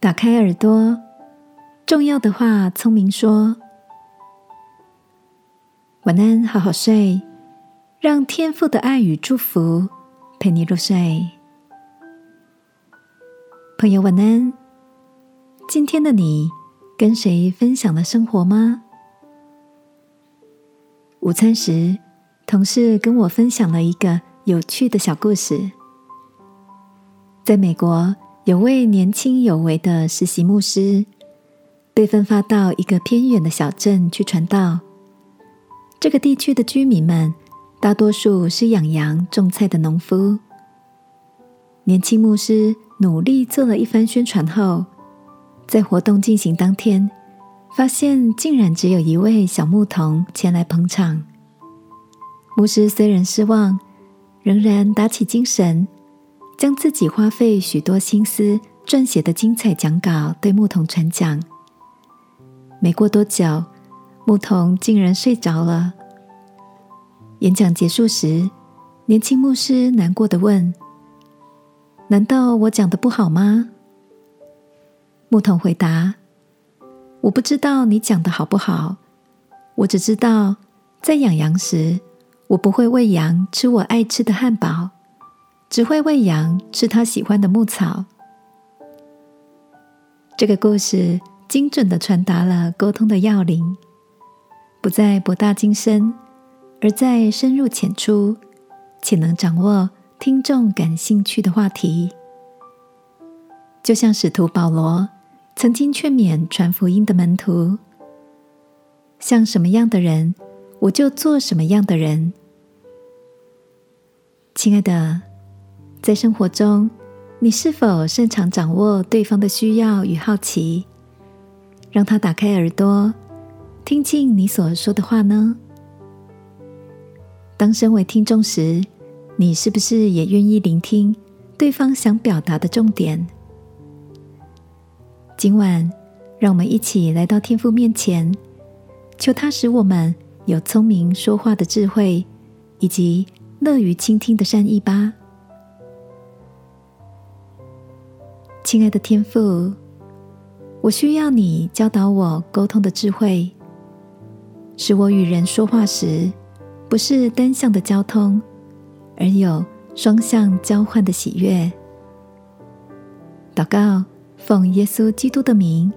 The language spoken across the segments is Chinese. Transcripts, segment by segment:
打开耳朵，重要的话聪明说。晚安，好好睡，让天父的爱与祝福陪你入睡。朋友，晚安。今天的你跟谁分享了生活吗？午餐时，同事跟我分享了一个有趣的小故事。在美国。有位年轻有为的实习牧师，被分发到一个偏远的小镇去传道。这个地区的居民们大多数是养羊种菜的农夫。年轻牧师努力做了一番宣传后，在活动进行当天，发现竟然只有一位小牧童前来捧场。牧师虽然失望，仍然打起精神。将自己花费许多心思撰写的精彩讲稿对牧童传讲。没过多久，牧童竟然睡着了。演讲结束时，年轻牧师难过的问：“难道我讲的不好吗？”牧童回答：“我不知道你讲的好不好，我只知道在养羊时，我不会喂羊吃我爱吃的汉堡。”只会喂羊吃他喜欢的牧草。这个故事精准的传达了沟通的要领，不在博大精深，而在深入浅出，且能掌握听众感兴趣的话题。就像使徒保罗曾经劝勉传福音的门徒：“像什么样的人，我就做什么样的人。”亲爱的。在生活中，你是否擅长掌握对方的需要与好奇，让他打开耳朵，听进你所说的话呢？当身为听众时，你是不是也愿意聆听对方想表达的重点？今晚，让我们一起来到天父面前，求他使我们有聪明说话的智慧，以及乐于倾听的善意吧。亲爱的天父，我需要你教导我沟通的智慧，使我与人说话时，不是单向的交通，而有双向交换的喜悦。祷告，奉耶稣基督的名，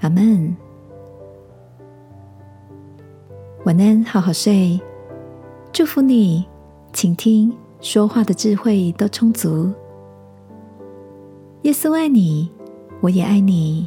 阿门。晚安，好好睡，祝福你，请听说话的智慧都充足。耶稣爱你，我也爱你。